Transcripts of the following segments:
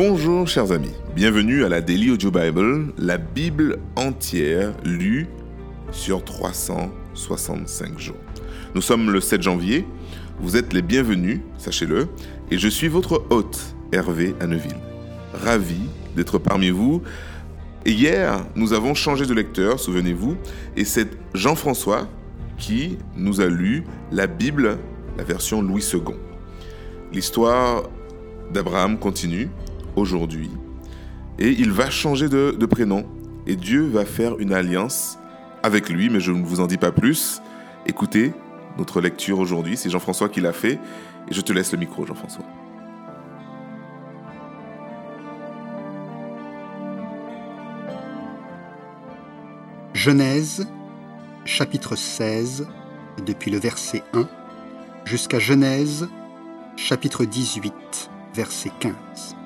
Bonjour chers amis, bienvenue à la Daily Audio Bible, la Bible entière lue sur 365 jours. Nous sommes le 7 janvier, vous êtes les bienvenus, sachez-le, et je suis votre hôte, Hervé Anneville. Ravi d'être parmi vous. Hier, nous avons changé de lecteur, souvenez-vous, et c'est Jean-François qui nous a lu la Bible, la version Louis II. L'histoire d'Abraham continue aujourd'hui. Et il va changer de, prénom. Et Dieu va faire une alliance avec lui, mais je ne vous en dis pas plus. Écoutez notre lecture aujourd'hui. C'est Jean-François qui l'a fait. Et je te laisse le micro, Jean-François. Genèse, chapitre 16, depuis le verset 1 jusqu'à Genèse, chapitre 18, verset 15.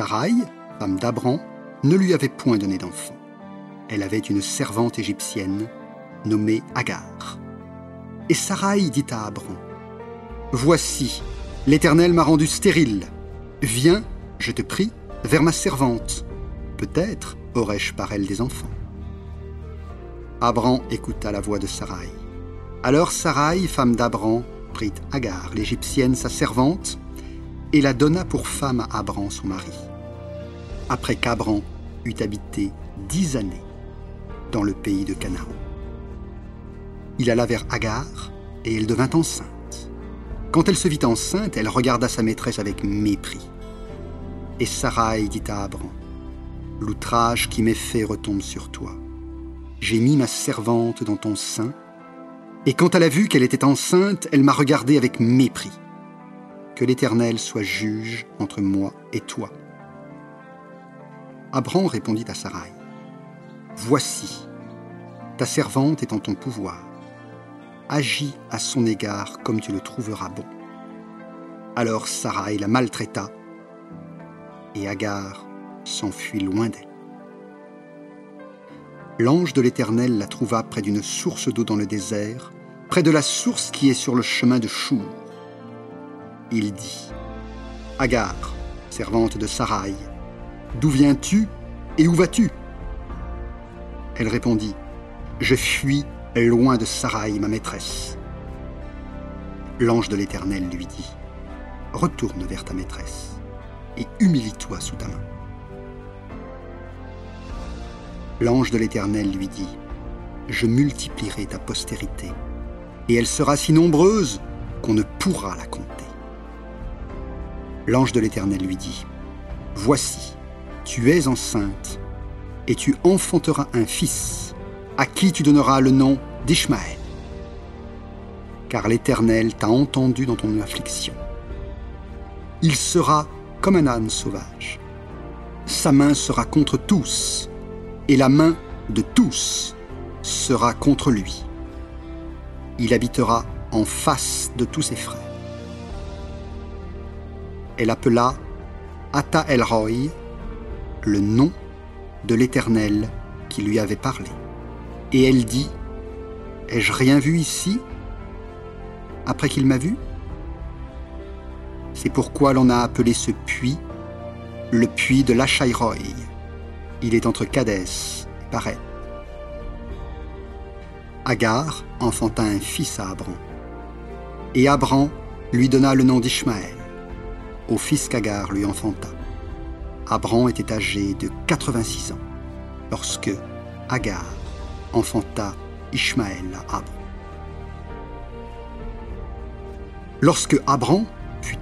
Sarai, femme d'Abram, ne lui avait point donné d'enfant. Elle avait une servante égyptienne nommée Agar. Et Sarai dit à Abram, Voici, l'Éternel m'a rendu stérile. Viens, je te prie, vers ma servante. Peut-être aurais-je par elle des enfants. Abram écouta la voix de Sarai. Alors Sarai, femme d'Abram, prit Agar, l'Égyptienne, sa servante, et la donna pour femme à Abram, son mari après qu'Abram eut habité dix années dans le pays de Canaan. Il alla vers Agar et elle devint enceinte. Quand elle se vit enceinte, elle regarda sa maîtresse avec mépris. Et Sarai dit à Abram, L'outrage qui m'est fait retombe sur toi. J'ai mis ma servante dans ton sein, et quand elle a vu qu'elle était enceinte, elle m'a regardé avec mépris. Que l'Éternel soit juge entre moi et toi. Abram répondit à Sarai Voici, ta servante est en ton pouvoir. Agis à son égard comme tu le trouveras bon. Alors Sarai la maltraita et Agar s'enfuit loin d'elle. L'ange de l'Éternel la trouva près d'une source d'eau dans le désert, près de la source qui est sur le chemin de Chour. Il dit Agar, servante de Sarai, D'où viens-tu et où vas-tu? Elle répondit, Je fuis loin de Sarai, ma maîtresse. L'ange de l'Éternel lui dit, Retourne vers ta maîtresse et humilie-toi sous ta main. L'ange de l'Éternel lui dit, Je multiplierai ta postérité, et elle sera si nombreuse qu'on ne pourra la compter. L'ange de l'Éternel lui dit, Voici, tu es enceinte, et tu enfanteras un fils, à qui tu donneras le nom d'Ishmaël. Car l'Éternel t'a entendu dans ton affliction. Il sera comme un âne sauvage. Sa main sera contre tous, et la main de tous sera contre lui. Il habitera en face de tous ses frères. Elle appela Ata El Roy, le nom de l'Éternel qui lui avait parlé. Et elle dit, Ai-je rien vu ici après qu'il m'a vu? C'est pourquoi l'on a appelé ce puits le puits de l'Achaïroï. Il est entre Cadès et Paret. Agar enfanta un fils à Abram. Et Abram lui donna le nom d'Ishmaël, au fils qu'Agar lui enfanta. Abram était âgé de 86 ans lorsque Agar enfanta Ishmaël à Abram. Lorsque Abram fut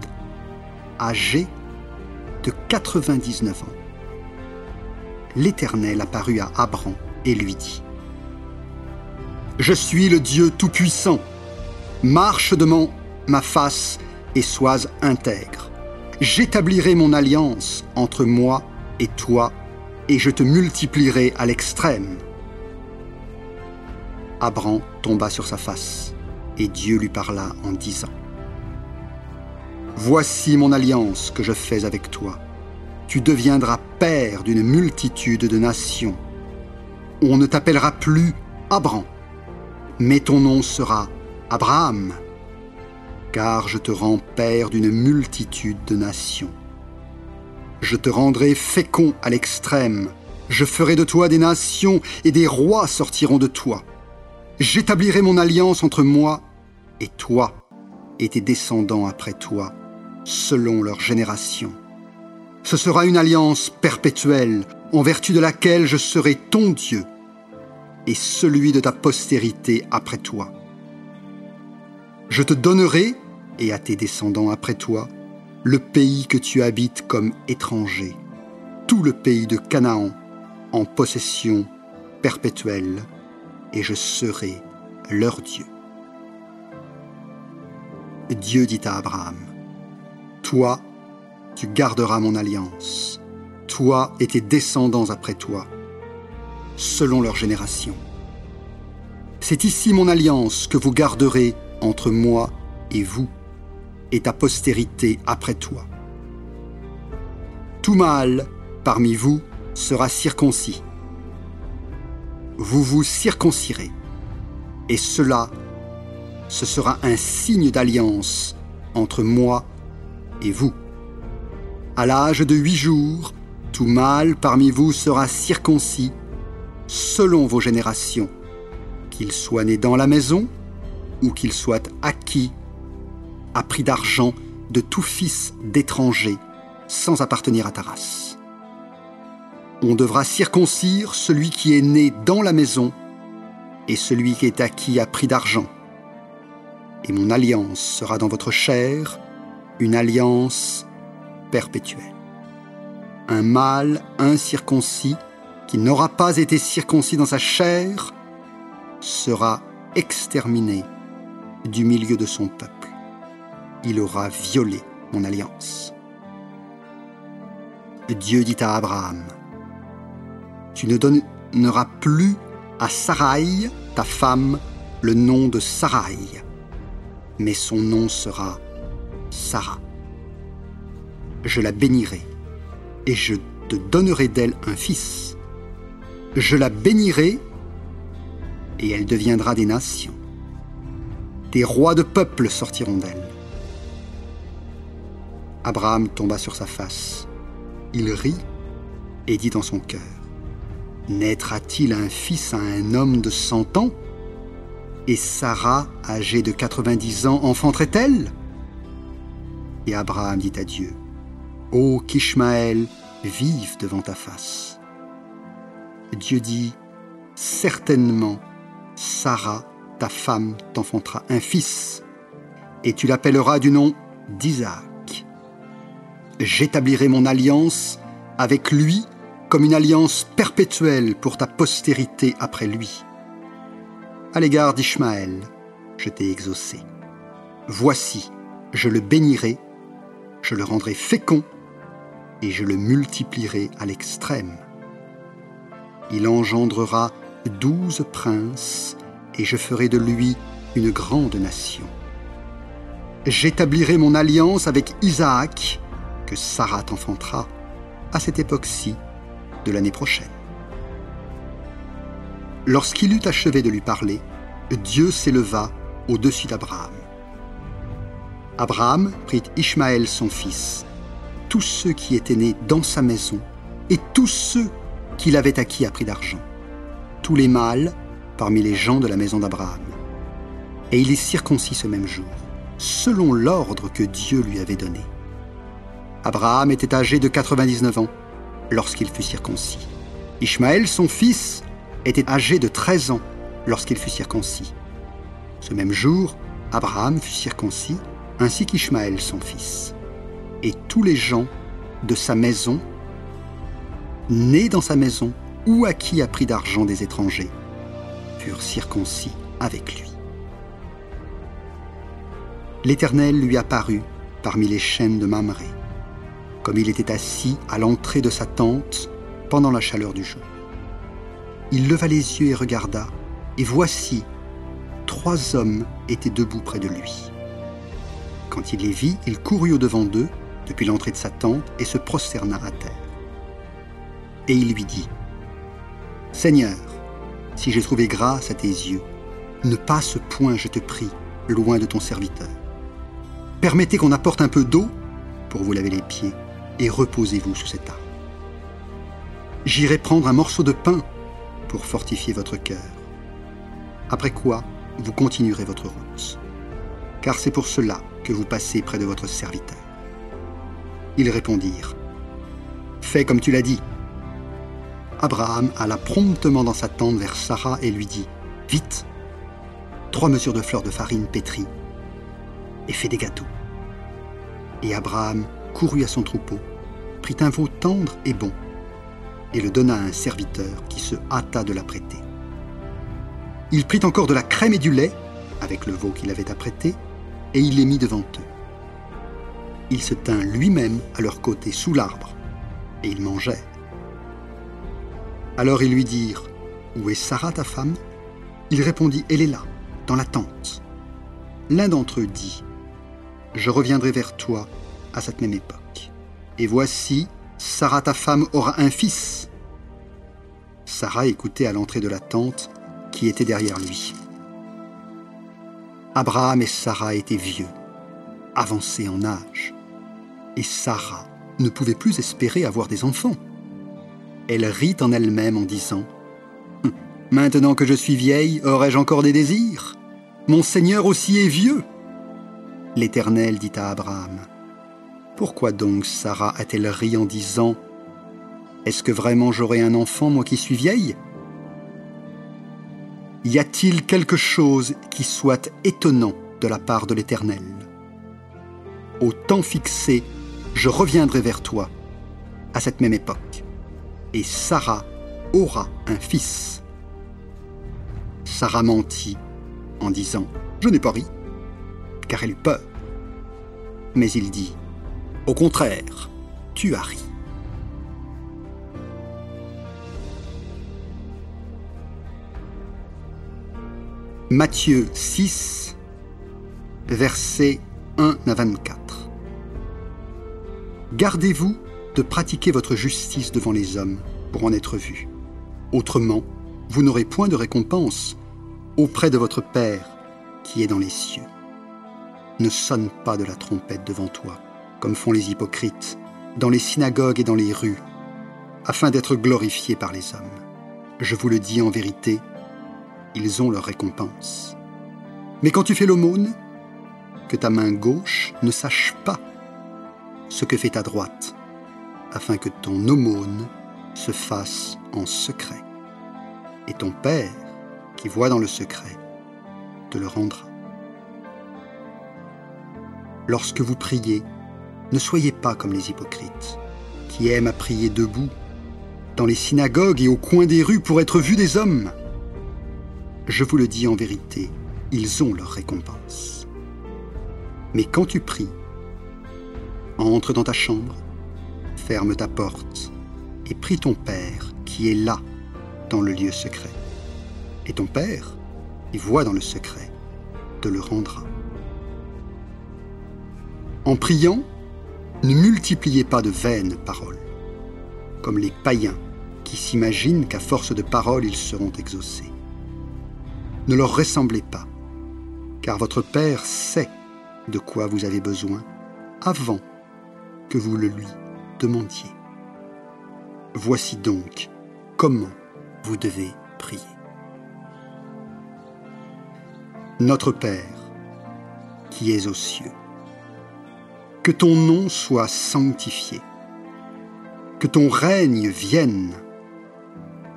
âgé de 99 ans, l'Éternel apparut à Abram et lui dit Je suis le Dieu Tout-Puissant, marche devant ma face et sois intègre J'établirai mon alliance entre moi et toi, et je te multiplierai à l'extrême. Abram tomba sur sa face, et Dieu lui parla en disant, Voici mon alliance que je fais avec toi. Tu deviendras père d'une multitude de nations. On ne t'appellera plus Abram, mais ton nom sera Abraham car je te rends père d'une multitude de nations. Je te rendrai fécond à l'extrême. Je ferai de toi des nations et des rois sortiront de toi. J'établirai mon alliance entre moi et toi et tes descendants après toi, selon leur génération. Ce sera une alliance perpétuelle en vertu de laquelle je serai ton Dieu et celui de ta postérité après toi. Je te donnerai, et à tes descendants après toi, le pays que tu habites comme étranger, tout le pays de Canaan, en possession perpétuelle, et je serai leur Dieu. Dieu dit à Abraham, Toi, tu garderas mon alliance, toi et tes descendants après toi, selon leur génération. C'est ici mon alliance que vous garderez entre moi et vous, et ta postérité après toi. Tout mâle parmi vous sera circoncis. Vous vous circoncirez, et cela, ce sera un signe d'alliance entre moi et vous. À l'âge de huit jours, tout mâle parmi vous sera circoncis selon vos générations, qu'il soit né dans la maison ou qu'il soit acquis prix d'argent de tout fils d'étranger sans appartenir à ta race. On devra circoncire celui qui est né dans la maison et celui qui est acquis à prix d'argent. Et mon alliance sera dans votre chair une alliance perpétuelle. Un mâle incirconcis qui n'aura pas été circoncis dans sa chair sera exterminé du milieu de son peuple. Il aura violé mon alliance. Dieu dit à Abraham, Tu ne donneras plus à Sarai, ta femme, le nom de Sarai, mais son nom sera Sarah. Je la bénirai et je te donnerai d'elle un fils. Je la bénirai et elle deviendra des nations. Des rois de peuples sortiront d'elle. Abraham tomba sur sa face. Il rit et dit dans son cœur, Naîtra-t-il un fils à un homme de cent ans? Et Sarah, âgée de quatre-vingt-dix ans, enfanterait-elle? Et Abraham dit à Dieu, Ô qu'Ishmaël vive devant ta face. Dieu dit, Certainement, Sarah, ta femme, t'enfantera un fils, et tu l'appelleras du nom d'Isaac. J'établirai mon alliance avec lui comme une alliance perpétuelle pour ta postérité après lui. À l'égard d'Ishmaël, je t'ai exaucé. Voici, je le bénirai, je le rendrai fécond, et je le multiplierai à l'extrême. Il engendrera douze princes, et je ferai de lui une grande nation. J'établirai mon alliance avec Isaac, que Sarah t'enfantera, à cette époque-ci de l'année prochaine. Lorsqu'il eut achevé de lui parler, Dieu s'éleva au-dessus d'Abraham. Abraham prit Ishmaël son fils, tous ceux qui étaient nés dans sa maison, et tous ceux qu'il avait acquis à prix d'argent tous les mâles parmi les gens de la maison d'Abraham. Et il est circoncis ce même jour, selon l'ordre que Dieu lui avait donné. Abraham était âgé de 99 ans lorsqu'il fut circoncis. Ishmaël, son fils, était âgé de 13 ans lorsqu'il fut circoncis. Ce même jour, Abraham fut circoncis, ainsi qu'Ishmaël, son fils. Et tous les gens de sa maison, nés dans sa maison, ou à prix d'argent des étrangers, furent circoncis avec lui. L'Éternel lui apparut parmi les chaînes de Mamré, comme il était assis à l'entrée de sa tente pendant la chaleur du jour. Il leva les yeux et regarda, et voici, trois hommes étaient debout près de lui. Quand il les vit, il courut au-devant d'eux, depuis l'entrée de sa tente, et se prosterna à terre. Et il lui dit, Seigneur, si j'ai trouvé grâce à tes yeux, ne passe point, je te prie, loin de ton serviteur. Permettez qu'on apporte un peu d'eau pour vous laver les pieds et reposez-vous sous cet arbre. J'irai prendre un morceau de pain pour fortifier votre cœur. Après quoi, vous continuerez votre route. Car c'est pour cela que vous passez près de votre serviteur. Ils répondirent, Fais comme tu l'as dit. Abraham alla promptement dans sa tente vers Sarah et lui dit, Vite, trois mesures de fleurs de farine pétrie, et fais des gâteaux. Et Abraham courut à son troupeau, prit un veau tendre et bon, et le donna à un serviteur qui se hâta de l'apprêter. Il prit encore de la crème et du lait, avec le veau qu'il avait apprêté, et il les mit devant eux. Il se tint lui-même à leur côté sous l'arbre, et ils mangèrent. Alors ils lui dirent, Où est Sarah ta femme? Il répondit, Elle est là, dans la tente. L'un d'entre eux dit, Je reviendrai vers toi à cette même époque. Et voici, Sarah ta femme aura un fils. Sarah écoutait à l'entrée de la tente qui était derrière lui. Abraham et Sarah étaient vieux, avancés en âge, et Sarah ne pouvait plus espérer avoir des enfants. Elle rit en elle-même en disant hum, Maintenant que je suis vieille, aurais-je encore des désirs? Mon Seigneur aussi est vieux. L'Éternel dit à Abraham Pourquoi donc Sarah a-t-elle ri en disant Est-ce que vraiment j'aurai un enfant, moi qui suis vieille? Y a-t-il quelque chose qui soit étonnant de la part de l'Éternel? Au temps fixé, je reviendrai vers toi, à cette même époque, et Sarah aura un fils. Sarah mentit en disant Je n'ai pas ri, car elle eut peur. Mais il dit Au contraire, tu as ri. Matthieu 6, versets 1 à 24. Gardez-vous de pratiquer votre justice devant les hommes pour en être vu. Autrement, vous n'aurez point de récompense auprès de votre Père qui est dans les cieux. Ne sonne pas de la trompette devant toi, comme font les hypocrites, dans les synagogues et dans les rues, afin d'être glorifiés par les hommes. Je vous le dis en vérité, ils ont leur récompense. Mais quand tu fais l'aumône, que ta main gauche ne sache pas ce que fait ta droite, afin que ton aumône se fasse en secret. Et ton Père, qui voit dans le secret, te le rendra. Lorsque vous priez, ne soyez pas comme les hypocrites, qui aiment à prier debout, dans les synagogues et au coin des rues pour être vus des hommes. Je vous le dis en vérité, ils ont leur récompense. Mais quand tu pries, entre dans ta chambre, ferme ta porte et prie ton Père qui est là, dans le lieu secret. Et ton Père, qui voit dans le secret, te le rendra. En priant, ne multipliez pas de vaines paroles, comme les païens qui s'imaginent qu'à force de paroles ils seront exaucés. Ne leur ressemblez pas, car votre Père sait de quoi vous avez besoin avant que vous le lui demandiez. Voici donc comment vous devez prier. Notre Père, qui es aux cieux, que ton nom soit sanctifié, que ton règne vienne,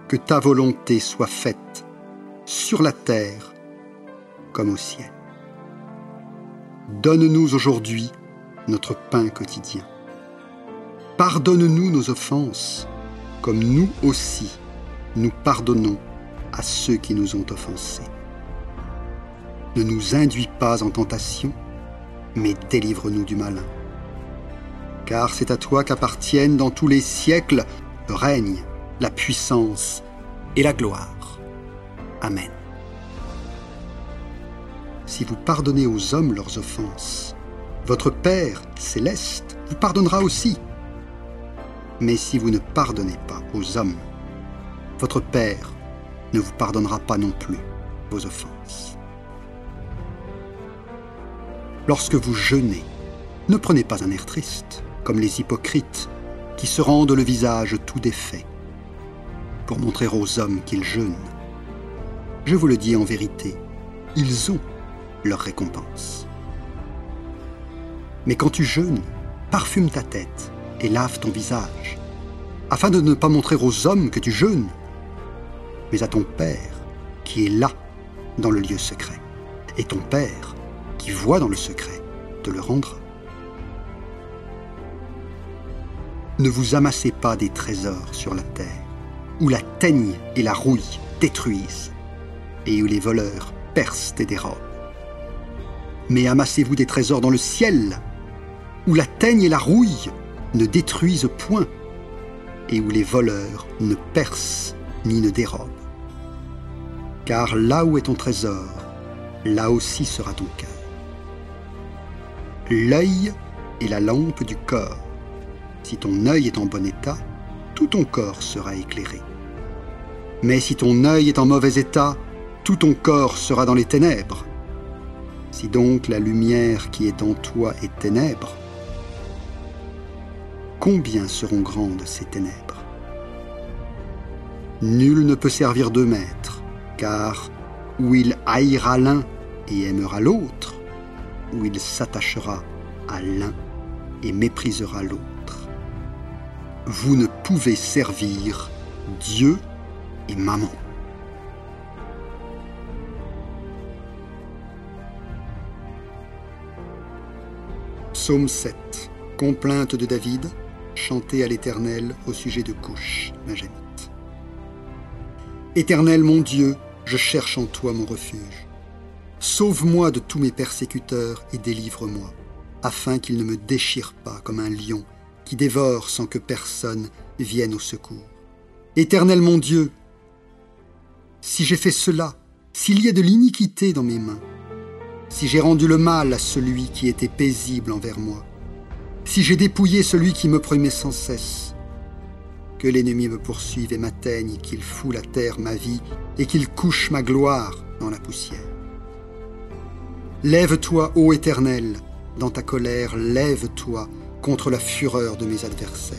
que ta volonté soit faite sur la terre comme au ciel. Donne-nous aujourd'hui notre pain quotidien. Pardonne-nous nos offenses, comme nous aussi nous pardonnons à ceux qui nous ont offensés. Ne nous induis pas en tentation, mais délivre-nous du malin. Car c'est à toi qu'appartiennent dans tous les siècles le règne, la puissance et la gloire. Amen. Si vous pardonnez aux hommes leurs offenses, votre Père céleste vous pardonnera aussi. Mais si vous ne pardonnez pas aux hommes, votre Père ne vous pardonnera pas non plus vos offenses. Lorsque vous jeûnez, ne prenez pas un air triste, les hypocrites qui se rendent le visage tout défait pour montrer aux hommes qu'ils jeûnent. Je vous le dis en vérité, ils ont leur récompense. Mais quand tu jeûnes, parfume ta tête et lave ton visage, afin de ne pas montrer aux hommes que tu jeûnes, mais à ton Père qui est là, dans le lieu secret. Et ton Père, qui voit dans le secret, te le rendra. Ne vous amassez pas des trésors sur la terre, où la teigne et la rouille détruisent, et où les voleurs percent et dérobent. Mais amassez-vous des trésors dans le ciel, où la teigne et la rouille ne détruisent point, et où les voleurs ne percent ni ne dérobent. Car là où est ton trésor, là aussi sera ton cœur. L'œil est la lampe du corps. Si ton œil est en bon état, tout ton corps sera éclairé. Mais si ton œil est en mauvais état, tout ton corps sera dans les ténèbres. Si donc la lumière qui est en toi est ténèbres, combien seront grandes ces ténèbres? Nul ne peut servir de maître, car où il haïra l'un et aimera l'autre, ou il s'attachera à l'un et méprisera l'autre. Vous ne pouvez servir Dieu et maman. Psaume 7. Complainte de David, chantée à l'Éternel au sujet de Couche, Majanite. Éternel mon Dieu, je cherche en toi mon refuge. Sauve-moi de tous mes persécuteurs et délivre-moi, afin qu'ils ne me déchirent pas comme un lion dévore sans que personne vienne au secours. Éternel mon Dieu, si j'ai fait cela, s'il y a de l'iniquité dans mes mains, si j'ai rendu le mal à celui qui était paisible envers moi, si j'ai dépouillé celui qui me promet sans cesse, que l'ennemi me poursuive et m'atteigne, qu'il foule à terre ma vie et qu'il couche ma gloire dans la poussière. Lève-toi, ô Éternel, dans ta colère, lève-toi contre la fureur de mes adversaires,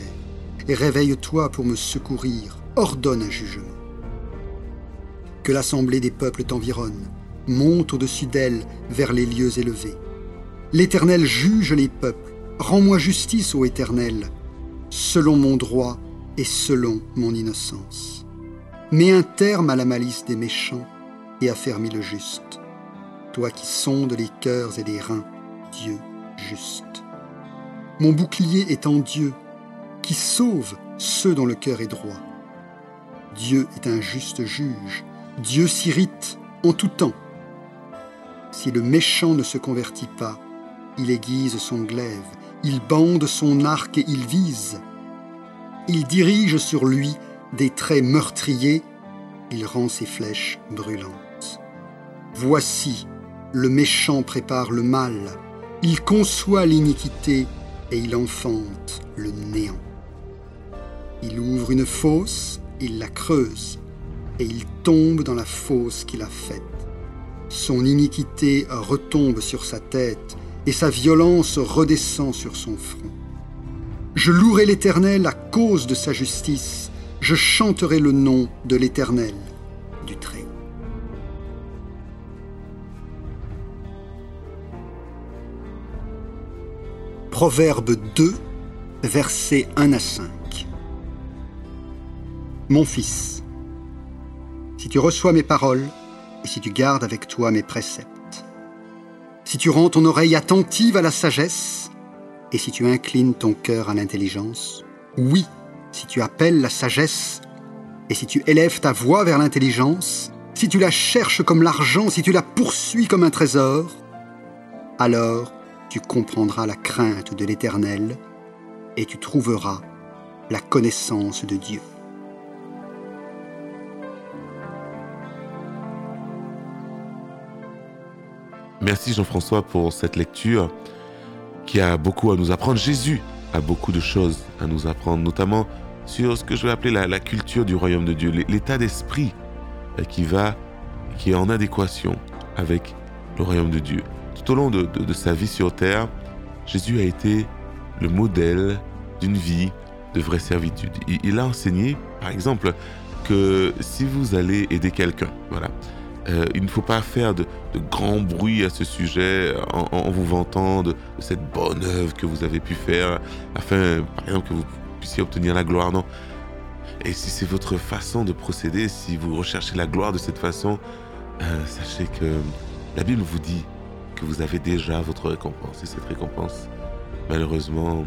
et réveille-toi pour me secourir, ordonne un jugement. Que l'assemblée des peuples t'environne, monte au-dessus d'elle vers les lieux élevés. L'Éternel juge les peuples. Rends-moi justice, ô Éternel, selon mon droit et selon mon innocence. Mets un terme à la malice des méchants et affermis le juste. Toi qui sondes les cœurs et les reins, Dieu juste. Mon bouclier est en Dieu, qui sauve ceux dont le cœur est droit. Dieu est un juste juge. Dieu s'irrite en tout temps. Si le méchant ne se convertit pas, il aiguise son glaive, il bande son arc et il vise. Il dirige sur lui des traits meurtriers, il rend ses flèches brûlantes. Voici, le méchant prépare le mal, il conçoit l'iniquité et il enfante le néant. Il ouvre une fosse, il la creuse, et il tombe dans la fosse qu'il a faite. Son iniquité retombe sur sa tête, et sa violence redescend sur son front. Je louerai l'Éternel à cause de sa justice, je chanterai le nom de l'Éternel Proverbe 2, versets 1 à 5. Mon fils, si tu reçois mes paroles et si tu gardes avec toi mes préceptes, si tu rends ton oreille attentive à la sagesse et si tu inclines ton cœur à l'intelligence, oui, si tu appelles la sagesse et si tu élèves ta voix vers l'intelligence, si tu la cherches comme l'argent, si tu la poursuis comme un trésor, alors tu comprendras la crainte de l'Éternel et tu trouveras la connaissance de Dieu. Merci Jean-François pour cette lecture qui a beaucoup à nous apprendre. Jésus a beaucoup de choses à nous apprendre, notamment sur ce que je vais appeler la, culture du royaume de Dieu, l'état d'esprit euh, qui va, qui est en adéquation avec le royaume de Dieu. Tout au long de, de sa vie sur terre, Jésus a été le modèle d'une vie de vraie servitude. Il, a enseigné, par exemple, que si vous allez aider quelqu'un, voilà, euh, il ne faut pas faire de, grand bruit à ce sujet en, vous vantant de, cette bonne œuvre que vous avez pu faire afin, par exemple, que vous puissiez obtenir la gloire. Non. Et si c'est votre façon de procéder, si vous recherchez la gloire de cette façon, euh, sachez que la Bible vous dit vous avez déjà votre récompense. Et cette récompense, malheureusement,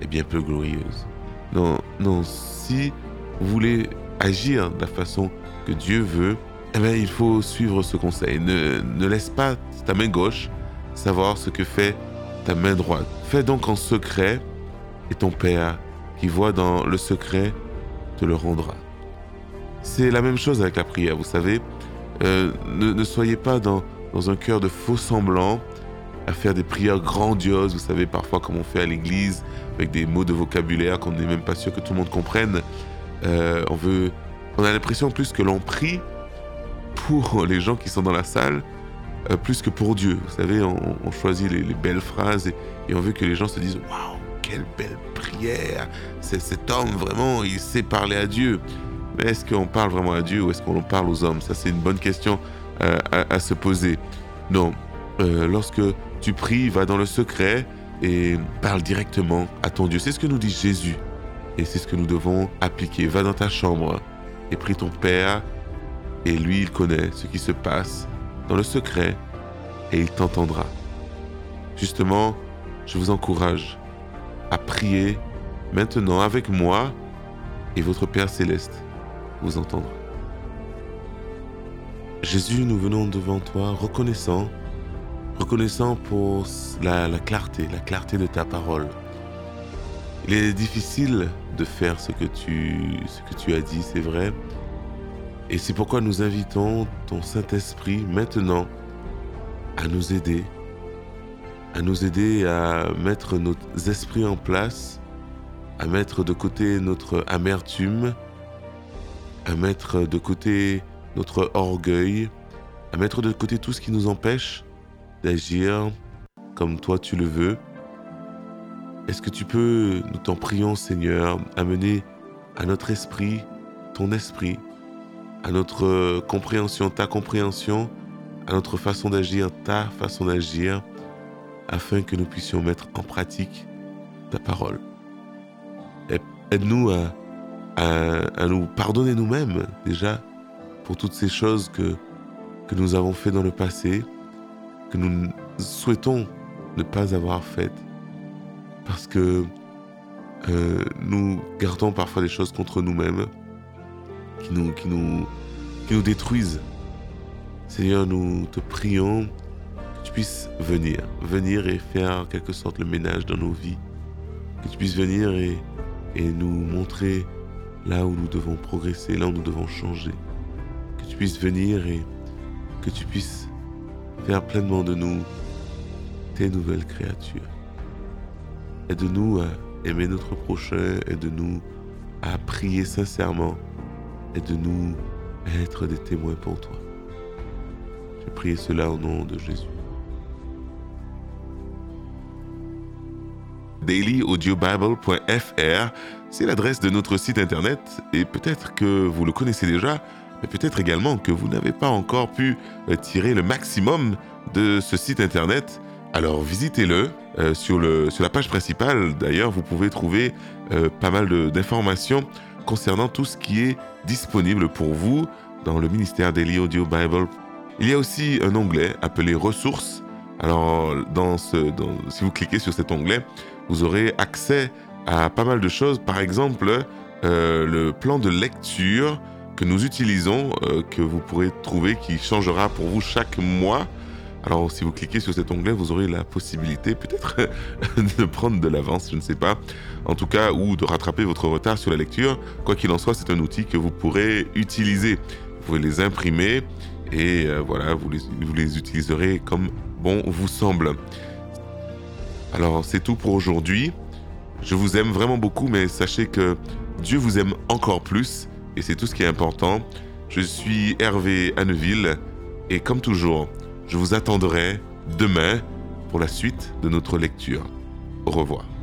est bien peu glorieuse. Non, non, si vous voulez agir de la façon que Dieu veut, eh bien, il faut suivre ce conseil. Ne, ne laisse pas ta main gauche savoir ce que fait ta main droite. Fais donc en secret, et ton Père, qui voit dans le secret, te le rendra. C'est la même chose avec la prière, vous savez. Euh, ne, soyez pas dans, dans un cœur de faux semblants, à faire des prières grandioses, vous savez, parfois comme on fait à l'église, avec des mots de vocabulaire qu'on n'est même pas sûr que tout le monde comprenne. Euh, on veut, on a l'impression plus que l'on prie pour les gens qui sont dans la salle, euh, plus que pour Dieu. Vous savez, on, choisit les, belles phrases et, on veut que les gens se disent waouh, quelle belle prière C'est cet homme vraiment, il sait parler à Dieu. Mais est-ce qu'on parle vraiment à Dieu ou est-ce qu'on parle aux hommes? Ça, c'est une bonne question euh, à, se poser. Non, lorsque tu pries, va dans le secret et parle directement à ton Dieu. C'est ce que nous dit Jésus. Et c'est ce que nous devons appliquer. Va dans ta chambre et prie ton Père. Et lui, il connaît ce qui se passe dans le secret et il t'entendra. Justement, je vous encourage à prier maintenant avec moi et votre Père céleste vous entendra. Jésus, nous venons devant toi reconnaissant reconnaissant pour la, clarté, la clarté de ta parole. Il est difficile de faire ce que tu, ce que tu as dit, c'est vrai. Et c'est pourquoi nous invitons ton Saint-Esprit maintenant à nous aider, à nous aider à mettre nos esprits en place, à mettre de côté notre amertume, à mettre de côté notre orgueil, à mettre de côté tout ce qui nous empêche d'agir comme toi tu le veux. Est-ce que tu peux, nous t'en prions Seigneur, amener à notre esprit ton esprit, à notre compréhension ta compréhension, à notre façon d'agir ta façon d'agir, afin que nous puissions mettre en pratique ta parole? Aide-nous à, nous pardonner nous-mêmes déjà pour toutes ces choses que, que nous avons fait dans le passé, que nous souhaitons ne pas avoir faites. Parce que euh, nous gardons parfois des choses contre nous-mêmes qui nous, qui, nous, qui nous détruisent. Seigneur, nous te prions que tu puisses venir, venir et faire en quelque sorte le ménage dans nos vies, que tu puisses venir et, et nous montrer là où nous devons progresser, là où nous devons changer, que tu puisses venir et que tu puisses faire pleinement de nous tes nouvelles créatures. Aide-nous à aimer notre prochain, aide-nous à prier sincèrement, aide-nous à être des témoins pour toi. Je prie cela au nom de Jésus. dailyaudiobible.fr, c'est l'adresse de notre site internet et peut-être que vous le connaissez déjà, mais peut-être également que vous n'avez pas encore pu euh, tirer le maximum de ce site internet. Alors visitez-le. Euh, sur, la page principale, d'ailleurs, vous pouvez trouver euh, pas mal d'informations concernant tout ce qui est disponible pour vous dans le ministère Daily Audio Bible. Il y a aussi un onglet appelé Ressources. Alors, si vous cliquez sur cet onglet, vous aurez accès à pas mal de choses. Par exemple, le plan de lecture que nous utilisons, euh, que vous pourrez trouver, qui changera pour vous chaque mois. Alors si vous cliquez sur cet onglet, vous aurez la possibilité peut-être de prendre de l'avance, je ne sais pas, en tout cas, ou de rattraper votre retard sur la lecture. Quoi qu'il en soit, c'est un outil que vous pourrez utiliser. Vous pouvez les imprimer et euh, voilà, vous les, vous les utiliserez comme bon vous semble. Alors c'est tout pour aujourd'hui. Je vous aime vraiment beaucoup, mais sachez que Dieu vous aime encore plus et c'est tout ce qui est important. Je suis Hervé Anneville et comme toujours, je vous attendrai demain pour la suite de notre lecture. Au revoir.